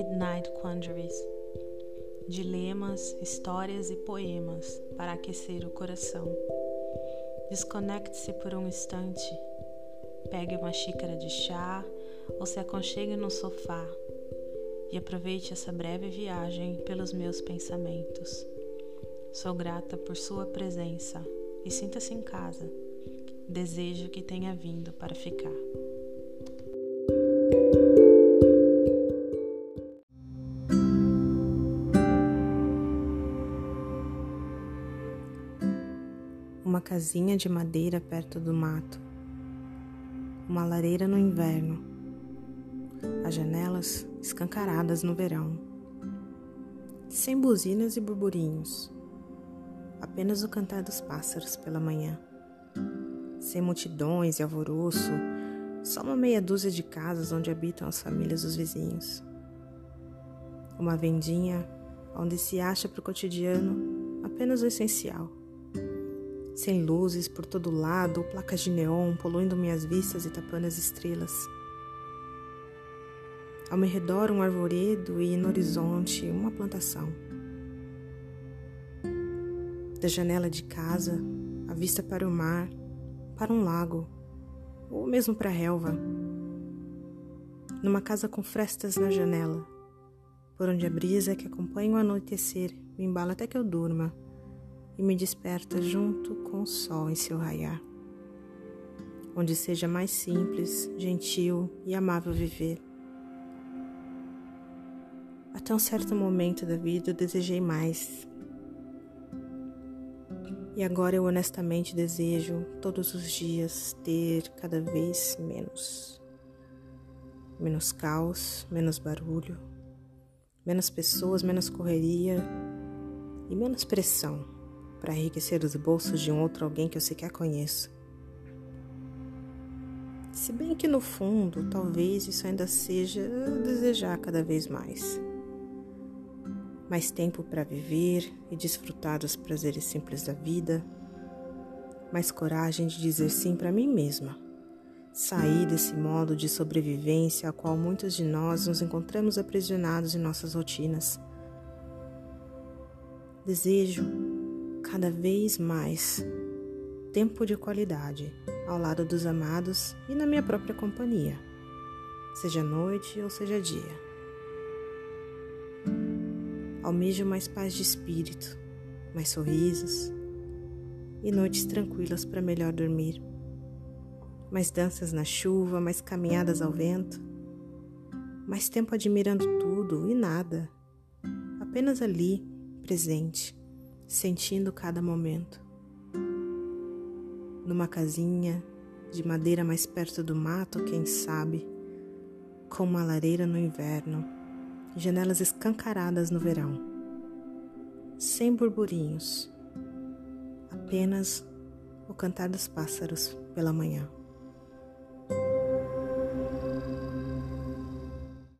Midnight Quandaries. Dilemas, histórias e poemas para aquecer o coração. Desconecte-se por um instante. Pegue uma xícara de chá ou se aconchegue no sofá e aproveite essa breve viagem pelos meus pensamentos. Sou grata por sua presença e sinta-se em casa. Desejo que tenha vindo para ficar. Uma casinha de madeira perto do mato. Uma lareira no inverno. As janelas escancaradas no verão. Sem buzinas e burburinhos apenas o cantar dos pássaros pela manhã. Sem multidões e alvoroço, só uma meia dúzia de casas onde habitam as famílias dos vizinhos. Uma vendinha onde se acha para o cotidiano apenas o essencial. Sem luzes por todo lado, placas de neon poluindo minhas vistas e tapando as estrelas. Ao meu redor, um arvoredo e no horizonte, uma plantação. Da janela de casa, a vista para o mar, para um lago, ou mesmo para a relva. Numa casa com frestas na janela, por onde a brisa que acompanha o anoitecer me embala até que eu durma e me desperta junto com o sol em seu raiar. Onde seja mais simples, gentil e amável viver. Até um certo momento da vida eu desejei mais, e agora eu honestamente desejo todos os dias ter cada vez menos. Menos caos, menos barulho, menos pessoas, menos correria e menos pressão para enriquecer os bolsos de um outro alguém que eu sequer conheço. Se bem que no fundo, talvez isso ainda seja desejar cada vez mais mais tempo para viver e desfrutar dos prazeres simples da vida, mais coragem de dizer sim para mim mesma, sair desse modo de sobrevivência a qual muitos de nós nos encontramos aprisionados em nossas rotinas. Desejo cada vez mais tempo de qualidade ao lado dos amados e na minha própria companhia, seja noite ou seja dia. Almejo mais paz de espírito, mais sorrisos e noites tranquilas para melhor dormir. Mais danças na chuva, mais caminhadas ao vento, mais tempo admirando tudo e nada, apenas ali, presente, sentindo cada momento. Numa casinha de madeira mais perto do mato, quem sabe, com uma lareira no inverno janelas escancaradas no verão, sem burburinhos, apenas o cantar dos pássaros pela manhã.